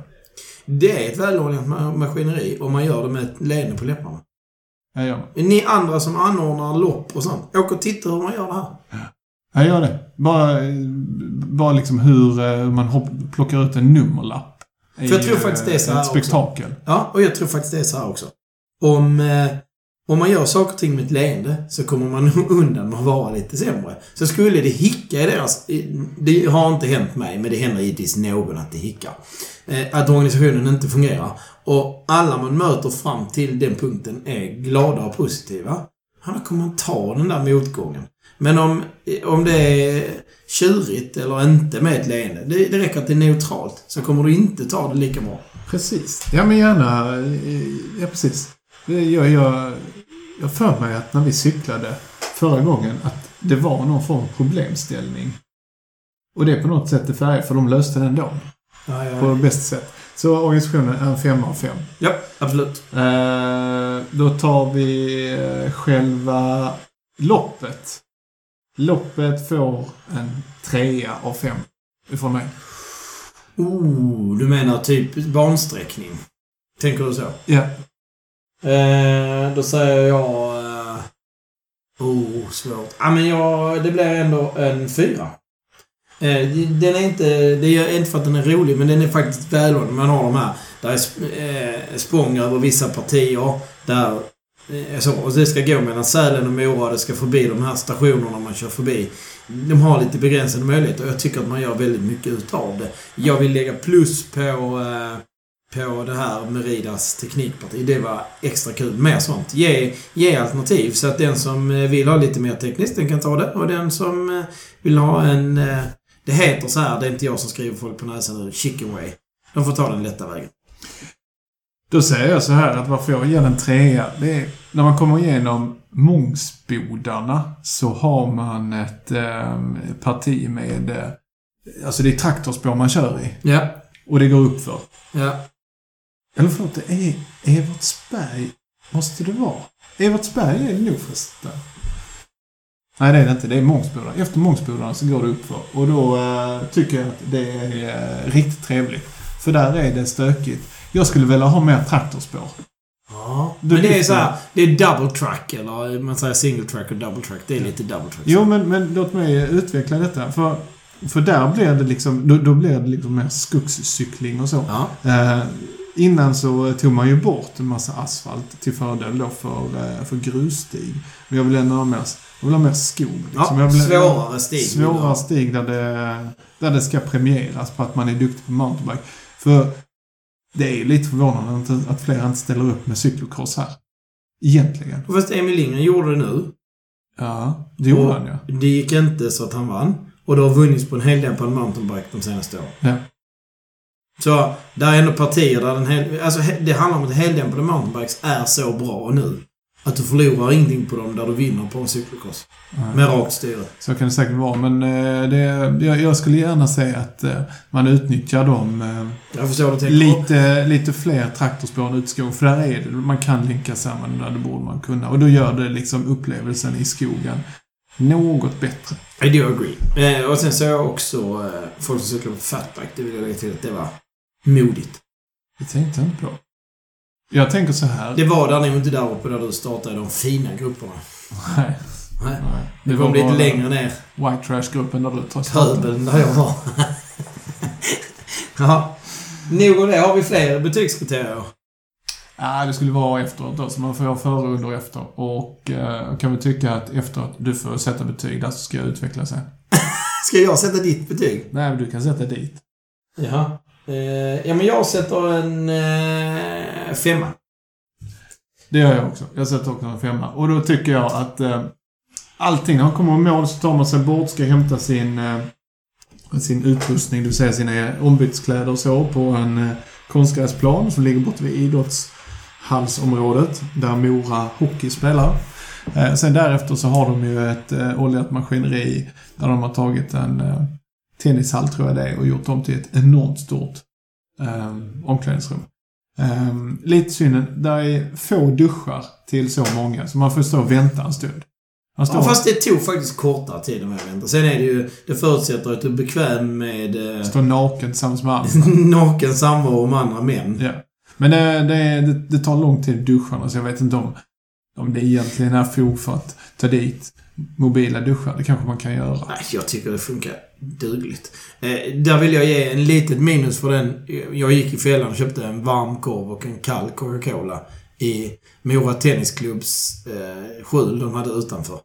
S1: Det är ett välordnat ma- maskineri och man gör det med ett leende på läpparna.
S2: Jag gör det.
S1: Ni andra som anordnar lopp och sånt, åk och titta hur man gör det här.
S2: Jag gör det. Bara, eh, bara liksom hur eh, man hopp, plockar ut en nummerlapp.
S1: För jag tror faktiskt det är så här
S2: Ett spektakel.
S1: Ja, och jag tror faktiskt det är så här också. Om, eh, om man gör saker och ting med ett leende så kommer man undan med att vara lite sämre. Så skulle det hicka i deras... Det har inte hänt mig, men det händer givetvis någon att det hickar. Eh, att organisationen inte fungerar. Och alla man möter fram till den punkten är glada och positiva. Han kommer man ta den där motgången. Men om, om det är tjurigt eller inte med ett leende, det, det räcker att det är neutralt, så kommer du inte ta det lika bra.
S2: Precis. Ja, men gärna. Ja, precis. Jag, jag, jag för mig att när vi cyklade förra gången att det var någon form av problemställning. Och det är på något sätt det färger, för de löste den då.
S1: Ja, ja,
S2: På bästa sätt. Så organisationen är en femma av fem.
S1: Ja, absolut.
S2: Eh, då tar vi eh, själva loppet. Loppet får en trea av fem ifrån mig.
S1: Oh, du menar typ bansträckning? Tänker du så?
S2: Ja.
S1: Eh, då säger jag... Eh, oh, svårt. Ja, men jag, det blir ändå en fyra. Eh, den är inte... Det är inte för att den är rolig, men den är faktiskt välordnad. Man har de här... Där är sp- eh, språng över vissa partier. Där... Eh, så, och det ska gå mellan Sälen och Mora. Det ska förbi de här stationerna man kör förbi. De har lite begränsade möjligheter och jag tycker att man gör väldigt mycket utav det. Jag vill lägga plus på... Eh, på det här Meridas teknikparti. Det var extra kul. Mer sånt. Ge, ge alternativ så att den som eh, vill ha lite mer tekniskt, den kan ta det. Och den som eh, vill ha en... eh, Det heter så här, det är inte jag som skriver folk på näsan nu, chicken way. De får ta den lätta vägen.
S2: Då säger jag så här att varför jag ger den trea, det är när man kommer igenom Mångsbodarna så har man ett eh, parti med... Eh, alltså det är traktorspår man kör i.
S1: Ja.
S2: Och det går upp för.
S1: Ja.
S2: Eller förlåt, det är Evertsberg. Måste det vara? Evertsberg är det nog förresten. Nej, det är det inte. Det är Mångsbodarna. Efter Mångsbodarna så går det upp för. Och då eh, tycker jag att det är eh, riktigt trevligt. För där är det stökigt. Jag skulle vilja ha mer traktorspår.
S1: Ja.
S2: Du
S1: Men det är så här, det är double track eller man säger single track och double track. Det är lite double track.
S2: Jo, men, men låt mig utveckla detta. För, för där blir det liksom, då, då blir det liksom mer skogscykling och så.
S1: Ja.
S2: Eh, innan så tog man ju bort en massa asfalt till fördel då för, eh, för grusstig. Men jag vill ändå ha mer, jag vill ha mer skog. Liksom.
S1: ja.
S2: jag vill,
S1: Svårare stig.
S2: Svårare stig där det, där det ska premieras på att man är duktig på mountainbike. För det är ju lite förvånande att, att fler inte ställer upp med cyklocross här. Egentligen.
S1: Fast Emil Lindgren gjorde det nu.
S2: Ja, det gjorde han ja.
S1: Det gick inte så att han vann. Och det har vunnits på en heldämpad mountainbike de senaste åren.
S2: Ja.
S1: Så, där är ändå partier där den hel, Alltså det handlar om att heldämpade mountainbikes är så bra nu. Att du förlorar ingenting på dem där du vinner på en cykelcross. Med rakt styre.
S2: Så kan det säkert vara, men eh, det, jag, jag skulle gärna säga att eh, man utnyttjar dem eh, lite, lite fler traktorspår än utskog. För där är det, man kan linka samman där, det borde man kunna. Och då gör det liksom upplevelsen i skogen något bättre.
S1: I do agree. Eh, och sen så jag också eh, folk som cyklar på fatbike. Det vill jag lägga till att det var modigt.
S2: Det tänkte jag inte på. Jag tänker så här.
S1: Det var där nog inte där uppe där du startade de fina grupperna.
S2: Nej.
S1: Nej.
S2: nej.
S1: Det kom lite längre ner.
S2: White Trash-gruppen där du tar.
S1: Pöbeln där jag var. ja. Nog om det. Har vi fler betygskriterier?
S2: Ja, det skulle vara efteråt då, så man får före, under och efter. Och eh, kan vi tycka att efteråt, du får sätta betyg, där så ska jag utveckla sen.
S1: Ska jag sätta ditt betyg?
S2: Nej, men du kan sätta dit.
S1: Jaha. Eh, ja, men jag sätter en eh, femma.
S2: Det gör jag också. Jag sätter också en femma. Och då tycker jag att eh, allting, när han kommer i mål så tar man sig bort, ska hämta sin, eh, sin utrustning, det vill säga sina ombyteskläder och så, på en eh, konstgräsplan som ligger borta vid idrottshallsområdet, där Mora Hockey spelar. Eh, sen därefter så har de ju ett eh, oljat maskineri där de har tagit en eh, tennishall, tror jag det är, och gjort om till ett enormt stort eh, omklädningsrum. Um, lite synd, där är få duschar till så många, så man får stå och vänta en stund. Står,
S1: Ja, fast det tog faktiskt kortare tid vad jag väntade. Sen är det ju... Det förutsätter att du är bekväm med eh,
S2: står naken tillsammans med andra.
S1: naken samvaro med andra män.
S2: ja. Men det, det, det, det tar lång tid i duscharna, så jag vet inte om, om det egentligen är fog för att ta dit mobila duschar. Det kanske man kan göra.
S1: Nej, jag tycker det funkar dugligt. Eh, där vill jag ge en litet minus för den. Jag gick i fällan och köpte en varm korv och en kall Coca-Cola i Mora Tennisklubbs eh, skjul de hade utanför.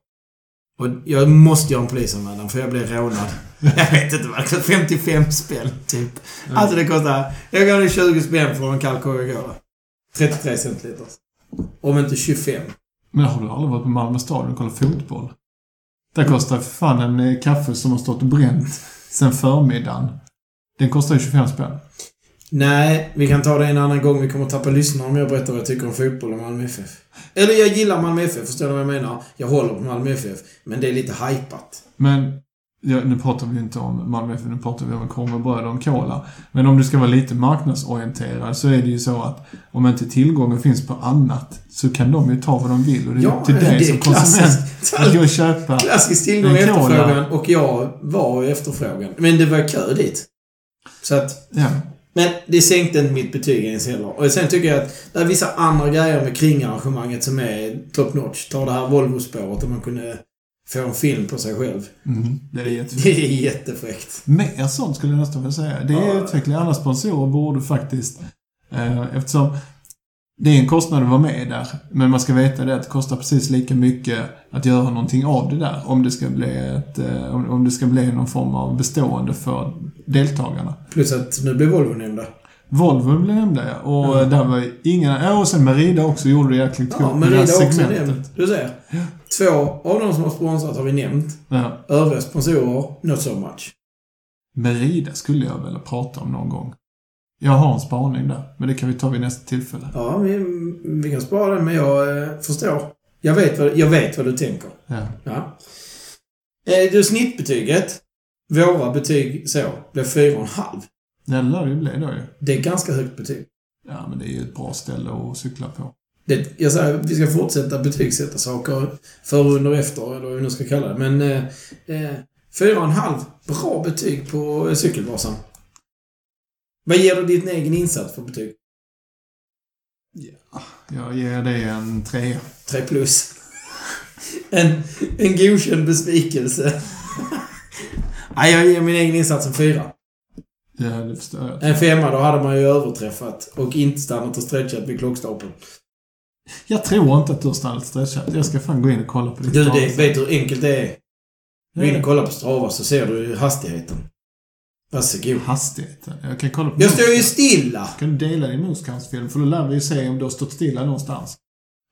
S1: Och jag måste göra en polisanmälan för jag blev rånad. Jag vet inte vad det kostar. 55 spänn, typ. Alltså det kostar... Jag gav det 20 spänn för en kall Coca-Cola. 33 centiliter. Om inte 25.
S2: Men har du aldrig varit på Malmö stadion och kollat fotboll? Där kostar fan en eh, kaffe som har stått bränt sen förmiddagen. Den kostar ju 25 spänn.
S1: Nej, vi kan ta det en annan gång. Vi kommer att tappa lyssnare om jag berättar vad jag tycker om fotboll och Malmö FF. Eller jag gillar Malmö FF, förstår du vad jag menar? Jag håller på Malmö FF, men det är lite hypat.
S2: Men ja, nu pratar vi inte om Malmö FF, nu pratar vi om korv och cola. Men om du ska vara lite marknadsorienterad så är det ju så att om inte tillgången finns på annat så kan de ju ta vad de vill och det är
S1: Ja,
S2: till dig som konsument att gå och köpa.
S1: Klassisk tillgång och efterfrågan och jag var efterfrågan. Men det var kö dit. Så att...
S2: Ja.
S1: Men det sänkte inte mitt betyg ens heller. Och sen tycker jag att det är vissa andra grejer med kringarrangemanget som är top notch. Ta det här Volvo-spåret och man kunde få en film på sig själv.
S2: Mm, det är jättefint.
S1: Det är jättefräckt.
S2: Mer sånt skulle jag nästan vilja säga. Det är
S1: Ja.
S2: utveckling. Alla sponsorer borde faktiskt, eh, eftersom det är en kostnad att vara med där, men man ska veta det att det kostar precis lika mycket att göra någonting av det där om det ska bli, ett, eh, om, om det ska bli någon form av bestående för deltagarna.
S1: Plus att nu blir Volvo nämnda.
S2: Volvo blev nämnda ja, och
S1: Mm.
S2: där var ingen, ja och sen Merida också gjorde det jäkligt
S1: Ja,
S2: coolt
S1: är
S2: här
S1: också nämnt. Du ser. Två av de som har sponsrat har vi nämnt.
S2: Ja.
S1: Övriga sponsorer, not so much.
S2: Merida skulle jag vilja prata om någon gång. Jag har en spaning där, men det kan vi ta vid nästa tillfälle.
S1: Ja, vi, vi kan spara den, men jag eh, förstår. Jag vet, vad, jag vet vad du tänker.
S2: Ja.
S1: Ja. Eh, du, snittbetyget. Våra betyg så, blev 4,5.
S2: Det lär det ju bli då ju.
S1: Det är ganska högt betyg.
S2: Ja, men det är ju ett bra ställe att cykla på.
S1: Det, jag säger, vi ska fortsätta betygsätta saker före, under och efter, eller vad vi nu ska kalla det. Men eh, eh, 4,5. Bra betyg på eh, Cykelvasan. Vad ger du din egen insats för betyg?
S2: Jag ger det en trea.
S1: 3 plus. En, en godkänd besvikelse. Nej, jag ger min egen insats en 4.
S2: Ja, det förstår jag.
S1: En femma, då hade man ju överträffat och inte stannat och stretchat vid klockstapeln.
S2: Jag tror inte att du har stannat stretchat. Jag ska fan gå in och kolla på ditt
S1: Du, det, vet du hur enkelt det är? Gå in och
S2: Ja.
S1: kolla på Strava så ser du hastigheten. Varsågod.
S2: Hastigheten. Jag kan kolla på
S1: Jag står ju stilla!
S2: Kan du dela din Moosecast-film? För då lär vi ju se om du har stått stilla någonstans.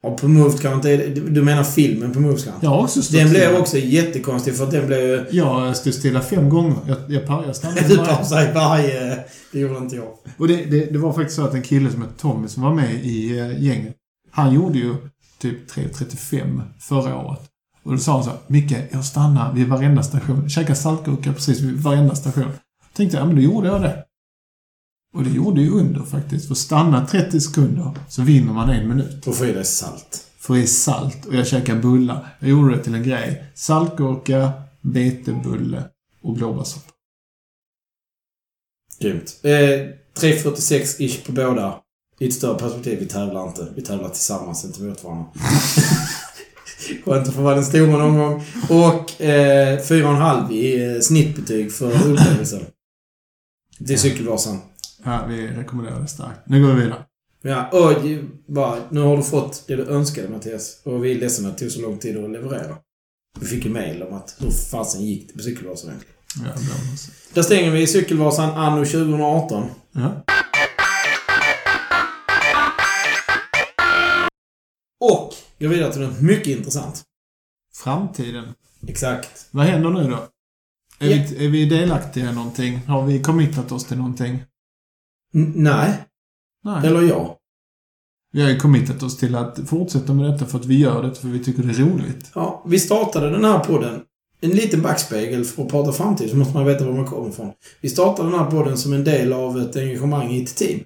S1: Och på Movecount är det, Du menar filmen på Movecount?
S2: Jag har också stått
S1: Den
S2: stilla.
S1: blev också jättekonstig för att den blev ju...
S2: Jag stod stilla fem gånger. Jag, jag, par- jag stannade
S1: Du pausade i varje... Det gjorde inte jag.
S2: Och det, det, det var faktiskt så att en kille som hette Tommy som var med i eh, gänget, han gjorde ju typ 3.35 förra året. Och då sa han så här, Micke, jag stannar vid varenda station. Käkar saltgurka precis vid varenda station. Tänkte jag, ja men då gjorde jag det. Och det gjorde ju under faktiskt. För stanna 30 sekunder så vinner man en minut.
S1: Och Frida är salt.
S2: För det är salt och jag käkar bullar. Jag gjorde det till en grej. Saltgurka, vetebulle och blåbärssoppa.
S1: Grymt. Eh, 3.46-ish på båda. I ett större perspektiv, vi tävlar inte. Vi tävlar tillsammans, inte mot varandra. Skönt att få vara den stora någon gång. Och eh, 4,5 i eh, snittbetyg för upplevelsen. Det är Cykelvasan.
S2: Ja, vi rekommenderar det starkt. Nu går vi vidare.
S1: Ja, och bara, nu har du fått det du önskade Mattias. Och vi är ledsna att det tog så lång tid att leverera. Vi fick ju mail om att hur fasen gick det på Cykelvasan egentligen?
S2: Ja, det.
S1: Där stänger vi Cykelvasan anno 2018.
S2: Ja.
S1: Och går vidare till något mycket intressant.
S2: Framtiden.
S1: Exakt.
S2: Vad händer nu då? Är,
S1: Ja.
S2: vi, är vi delaktiga i någonting? Har vi committat oss till någonting?
S1: N- nej.
S2: Nej.
S1: Eller ja.
S2: Vi har ju committat oss till att fortsätta med detta för att vi gör det för vi tycker det är roligt.
S1: Ja, vi startade den här podden. En liten backspegel för att prata framtid så måste man veta var man kommer ifrån. Vi startade den här podden som en del av ett engagemang i ett team.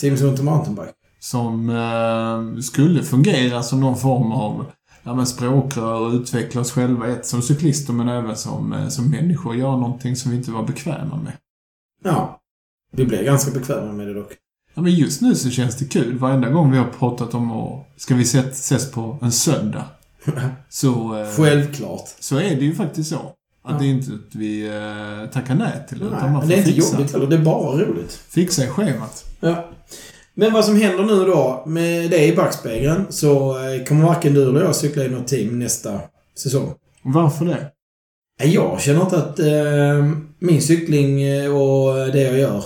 S1: Team Zonto Mountainbike.
S2: Som eh, skulle fungera som någon form av ja, men språkrör och utveckla oss själva. Ett som cyklister men även som, eh, som människor. Göra någonting som vi inte var bekväma med.
S1: Ja. Vi blev ganska bekväma med det dock.
S2: Ja, men just nu så känns det kul. Varenda gång vi har pratat om att ska vi ses, på en söndag. Så, eh,
S1: Självklart.
S2: så är det ju faktiskt så. Att
S1: Ja.
S2: det är inte att vi eh, tackar nej till det. utan
S1: Nej,
S2: man
S1: men det
S2: får
S1: är inte
S2: fixa,
S1: jobbigt heller. Det är bara roligt.
S2: fixa i schemat.
S1: Ja. Men vad som händer nu då med det i backspegeln så eh, kommer varken du eller jag cykla i något team nästa säsong.
S2: Varför det?
S1: Jag känner inte att eh, min cykling eh, och det jag gör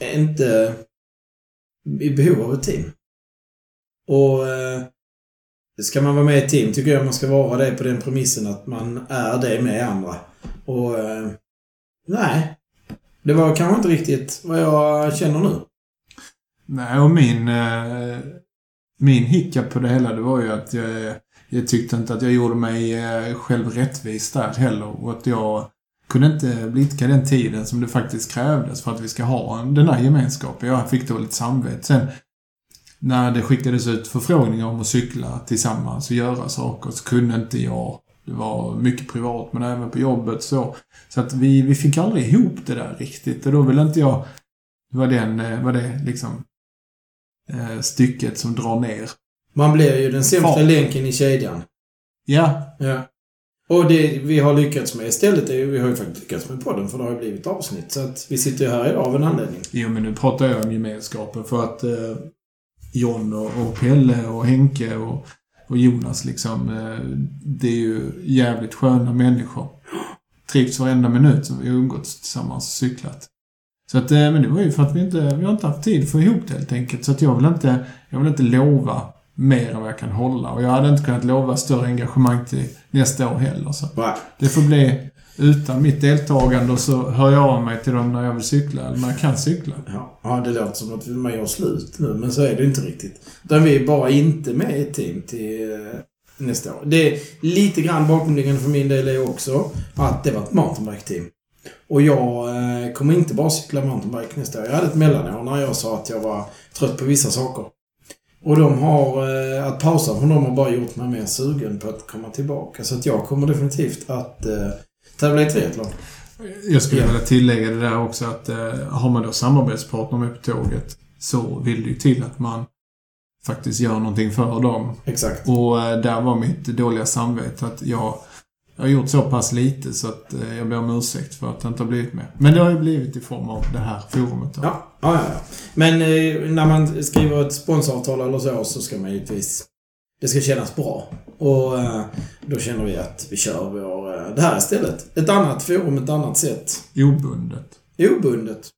S1: är inte i behov av ett team. Och eh, ska man vara med i ett team tycker jag man ska vara det på den premissen att man är det med andra. Och eh, nej. Det var kanske inte riktigt vad jag känner nu.
S2: Nej, och min, eh, min hicka på det hela, det var ju att jag, jag tyckte inte att jag gjorde mig eh, själv rättvis där heller. Och att jag kunde inte blidka den tiden som det faktiskt krävdes för att vi ska ha den här gemenskapen. Jag fick dåligt samvete. Sen när det skickades ut förfrågningar om att cykla tillsammans och göra saker så kunde inte jag. Det var mycket privat men även på jobbet så. Så att vi, vi fick aldrig ihop det där riktigt och då ville inte jag det var den, eh, var det liksom eh, stycket som drar ner.
S1: Man blir ju den sämsta
S2: Fan.
S1: länken i kedjan.
S2: Ja,
S1: Ja. Och det vi har lyckats med istället är ju, vi har ju faktiskt lyckats med podden för det har ju blivit avsnitt. Så att vi sitter ju här idag av en anledning.
S2: jo men nu pratar jag om gemenskapen för att eh, John och, och Pelle och Henke och, och Jonas liksom, eh, det är ju jävligt sköna människor. Trivs varenda minut som vi har umgåtts tillsammans och cyklat. Så att, eh, men det var ju för att vi inte, vi har inte haft tid få ihop det helt enkelt. Så att jag vill inte, jag vill inte lova mer än vad jag kan hålla. Och jag hade inte kunnat lova större engagemang till nästa år heller. Så det får bli utan mitt deltagande och så hör jag av mig till dem när jag vill cykla, eller när jag kan cykla.
S1: Ja, ja, det låter som att man gör slut nu, men så är det inte riktigt. Utan vi är bara inte med i ett team till eh, nästa år. Det är lite grann bakomliggande för min del är också att det var ett mountainbike-team. Och jag eh, kommer inte bara cykla mountainbike nästa år. Jag hade ett mellanår när jag sa att jag var trött på vissa saker. Och de har, eh, att pausa från dem har bara gjort mig mer sugen på att komma tillbaka. Så att jag kommer definitivt att eh, tävla i triathlon.
S2: Jag skulle
S1: Ja.
S2: vilja tillägga det där också att eh, har man då samarbetspartner med på tåget så vill det ju till att man faktiskt gör någonting för dem.
S1: Exakt.
S2: Och eh, där var mitt dåliga samvete att jag, jag har gjort så pass lite så att eh, jag ber om ursäkt för att det inte har blivit med. Men det har ju blivit i form av det här forumet då.
S1: Ja, ja, ja. Men eh, när man skriver ett sponsoravtal eller så, så ska man givetvis... Det ska kännas bra. Och eh, då känner vi att vi kör vår, det här istället. Ett annat forum, ett annat sätt.
S2: Obundet.
S1: Obundet.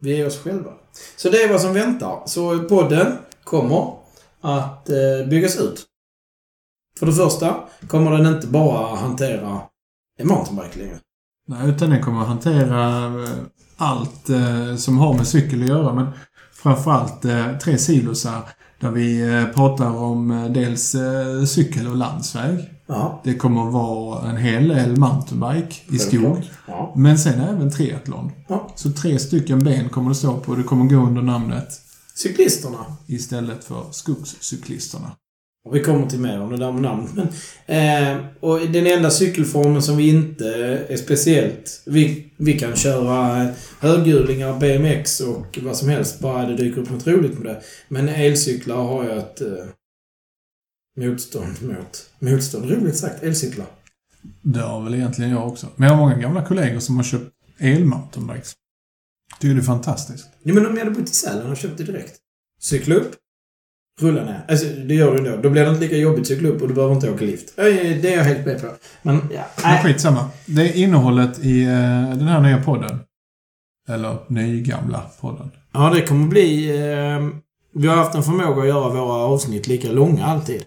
S1: Vi är oss själva. Så det är vad som väntar. Så podden kommer att byggas ut. För det första kommer den inte bara hantera en mountainbike längre.
S2: Nej, utan den kommer hantera eh, allt eh, som har med cykel att göra. Men framförallt eh, tre silosar där vi eh, pratar om dels cykel och landsväg.
S1: Ja,
S2: Det kommer att vara en hel del mountainbike i skog.
S1: Ja.
S2: Men sen även triathlon.
S1: ja.
S2: Så tre stycken ben kommer det stå på. Det kommer gå under namnet
S1: Cyklisterna.
S2: istället för skogscyklisterna.
S1: Och vi kommer till mer om det där med namn. Men, eh, och den enda cykelformen som vi inte är speciellt... Vi, vi kan köra höghjulingar, BMX och vad som helst bara det dyker upp något roligt med det. Men elcyklar har jag ett eh, motstånd mot. Motstånd, roligt sagt. Elcyklar.
S2: Det har väl egentligen jag också. Men jag har många gamla kollegor som har köpt elmountainbikes. Tycker det är fantastiskt.
S1: Ja, men om jag hade bott i Sälen och köpt det direkt. Cykla upp. Rulla ner. Alltså, det gör du ändå. Då blir det inte lika jobbigt att cykla upp och du behöver inte åka lift. Det är jag helt med på. Men, ja.
S2: Men skitsamma. Det är innehållet i eh, den här nya podden. Eller nygamla podden.
S1: Ja, det kommer bli... Eh, vi har haft en förmåga att göra våra avsnitt lika långa alltid.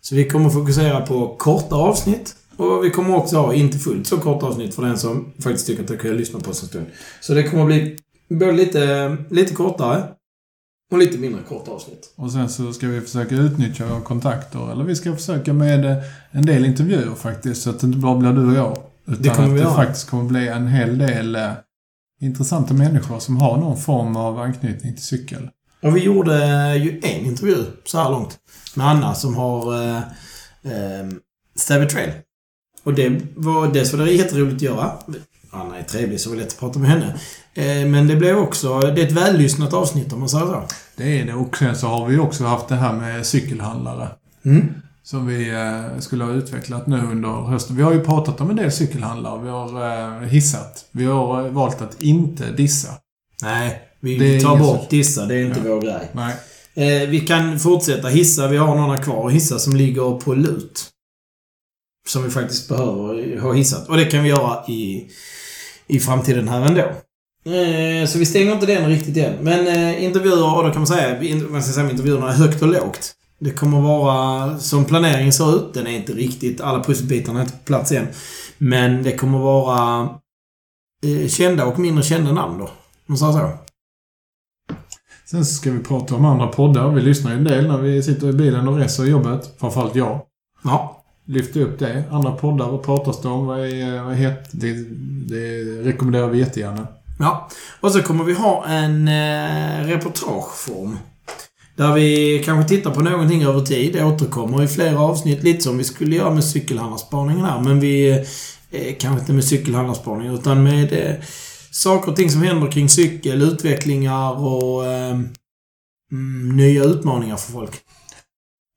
S1: Så vi kommer fokusera på korta avsnitt. Och vi kommer också ha inte fullt så korta avsnitt för den som faktiskt tycker att det kan lyssna på oss en stund. Så det kommer bli både lite, lite kortare och lite mindre korta avsnitt.
S2: Och sen så ska vi försöka utnyttja våra kontakter. Eller vi ska försöka med eh, en del intervjuer faktiskt. Så att det inte bara blir du och jag. Utan
S1: Det kommer
S2: att det
S1: göra.
S2: faktiskt kommer bli en hel del eh, intressanta människor som har någon form av anknytning till cykel.
S1: Och vi gjorde ju en intervju så här långt. Med Anna som har eh, eh, Stavy Trail. Och det var, dels var det jätteroligt att göra. Anna är trevlig så det var lätt att prata med henne. Eh, men det blev också... Det är ett vällyssnat avsnitt om man säger så.
S2: Det är det. Och sen så har vi också haft det här med cykelhandlare.
S1: Mm.
S2: Som vi eh, skulle ha utvecklat nu under hösten. Vi har ju pratat om en del cykelhandlare. Vi har eh, hissat. Vi har eh, valt att inte dissa.
S1: Nej, vi
S2: Det
S1: tar bort dissa. Det är inte
S2: Ja.
S1: vår grej.
S2: Nej.
S1: Eh, vi kan fortsätta hissa. Vi har några kvar att hissa som ligger på lut. Som vi faktiskt behöver ha hissat. Och det kan vi göra i, i framtiden här ändå. Eh, så vi stänger inte den riktigt än. Men eh, intervjuer, och då kan man säga, man ska säga med intervjuerna är högt och lågt. Det kommer vara som planeringen ser ut. Den är inte riktigt, alla pusselbitarna är inte på plats än. Men det kommer vara eh, kända och mindre kända namn då. Om man säger så.
S2: Sen ska vi prata om andra poddar. Vi lyssnar ju en del när vi sitter i bilen och reser i jobbet. Framförallt jag.
S1: Ja.
S2: Lyfter upp det. Andra poddar, vad pratas det om? Vad är, vad heter det? Det rekommenderar vi jättegärna.
S1: Ja, och så kommer vi ha en eh, reportageform. Där vi kanske tittar på någonting över tid, återkommer i flera avsnitt, lite som vi skulle göra med cykelhandlarspaningen här. Men vi, eh, kanske inte med cykelhandlarspaningen, utan med eh, saker och ting som händer kring cykel, utvecklingar och eh, mm, nya utmaningar för folk.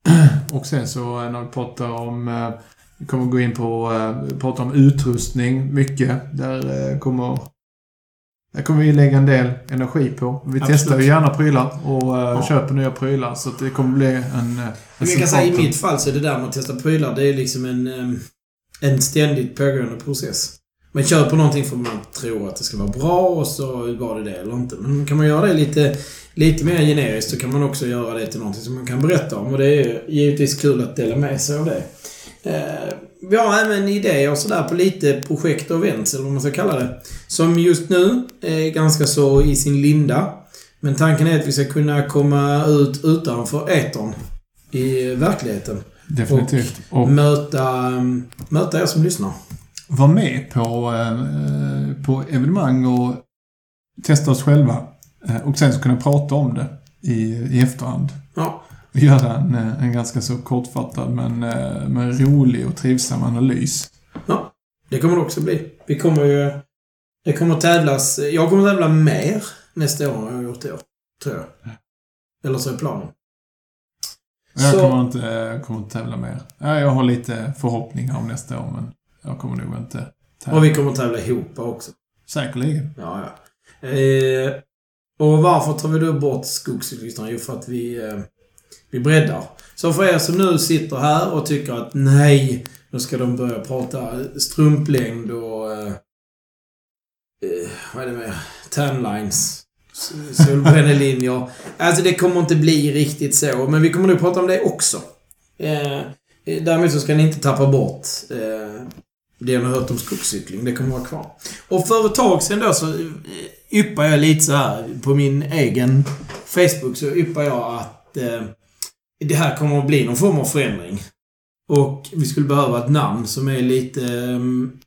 S2: Och sen så eh, när vi pratar om... eh, Vi kommer gå in på... eh, Prata om utrustning mycket. Där eh, kommer... Där kommer vi lägga en del energi på. Vi
S1: Absolut.
S2: testar ju gärna prylar och eh,
S1: Ja.
S2: köper nya prylar. Så att det kommer bli en... eh, en
S1: kan säga i mitt fall så är det där med att testa prylar, det är liksom en, en ständigt pågående process. Man köper någonting för man tror att det ska vara bra och så var det det eller inte. Men kan man göra det lite, lite mer generiskt så kan man också göra det till någonting som man kan berätta om. Och det är givetvis kul att dela med sig av det. Vi har även idéer och sådär på lite projekt och events, eller vad man ska kalla det. Som just nu är ganska så i sin linda. Men tanken är att vi ska kunna komma ut utanför etern i verkligheten.
S2: Definitivt. Och,
S1: Möta, möta er som lyssnar.
S2: vara med på, eh, på evenemang och testa oss själva. Eh, och sen så kunna prata om det i, i efterhand.
S1: Ja,
S2: Göra en, eh, en ganska så kortfattad men, eh, men rolig och trivsam analys.
S1: ja. Det kommer det också bli. Vi kommer ju... Det kommer tävlas... Jag kommer tävla mer nästa år än jag har gjort i år. Tror jag. Eller så är planen.
S2: Jag
S1: Så-
S2: kommer inte, eh, kommer inte tävla mer. Ja, jag har lite förhoppningar om nästa år men jag kommer nog inte tävla.
S1: Och vi kommer tävla ihop också.
S2: Säkerligen.
S1: Ja, ja. Eh, och varför tar vi då bort skogscyklisterna? Jo, för att vi, eh, vi breddar. Så för er som nu sitter här och tycker att nej, nu ska de börja prata strumplängd och... Eh, eh vad är det mer? Tanlines. Solbrännelinjer. Alltså det kommer inte bli riktigt så, men vi kommer nog prata om det också. Eh, eh, däremot så ska ni inte tappa bort eh, det ni har hört om skogscykling. Det kommer vara kvar. Och för ett tag sedan då så eh, yppade jag lite så här på min egen Facebook så yppade jag att eh, det här kommer att bli någon form av förändring. Och vi skulle behöva ett namn som är lite... Mm,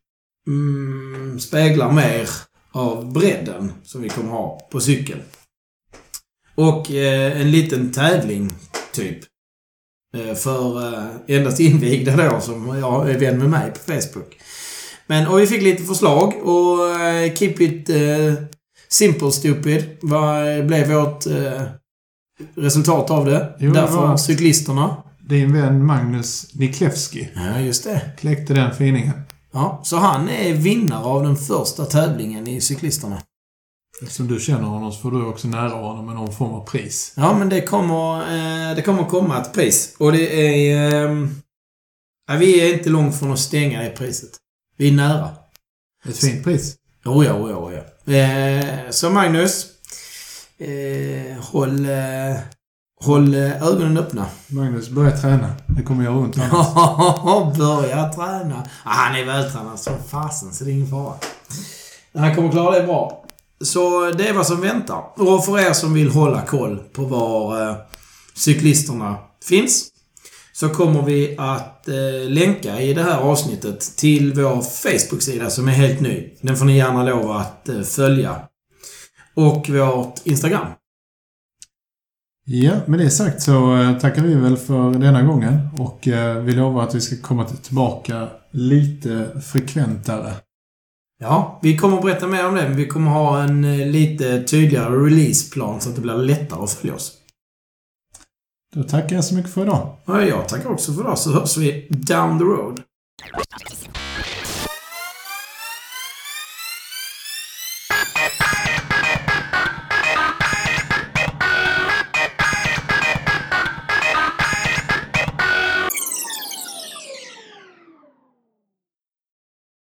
S1: mm, speglar mer av bredden som vi kommer ha på cykeln. Och eh, en liten tävling, typ. Eh, för eh, endast invigda då, som jag är vän med mig på Facebook. Men, och vi fick lite förslag och eh, Keep it eh, simple stupid vad blev vårt eh, resultat av det.
S2: Jo, det
S1: Därför
S2: var-
S1: cyklisterna.
S2: Din vän Magnus Niklewski
S1: Ja, just det.
S2: kläckte den finingen.
S1: Ja, så han är vinnare av den första tävlingen i cyklisterna.
S2: Eftersom du känner honom så får du också nära honom med någon form av pris.
S1: Ja, men det kommer, eh, det kommer komma ett pris. Och det är... Eh, ja, vi är inte långt från att stänga det priset. Vi är nära.
S2: Ett fint pris.
S1: Oh ja, oh ja, oh ja. Eh, så Magnus. Eh, håll, eh, håll eh, ögonen öppna.
S2: Magnus, börja träna. Det kommer göra ont annars.
S1: Börja träna. Ah, han är vältränad som fasen, så det är ingen fara. Han kommer klara det bra. Så det är vad som väntar. Och för er som vill hålla koll på var eh, cyklisterna finns så kommer vi att eh, länka i det här avsnittet till vår Facebook-sida som är helt ny. Den får ni gärna lov att eh, följa. Och vårt Instagram.
S2: Ja, med det sagt så eh, tackar vi väl för denna gången och eh, vi lovar att vi ska komma tillbaka lite frekventare.
S1: Ja, vi kommer att berätta mer om det, men vi kommer ha en eh, lite tydligare releaseplan så att det blir lättare att följa oss.
S2: Då tackar jag så mycket för idag.
S1: Ja, jag tackar också för det, så hörs vi down the road.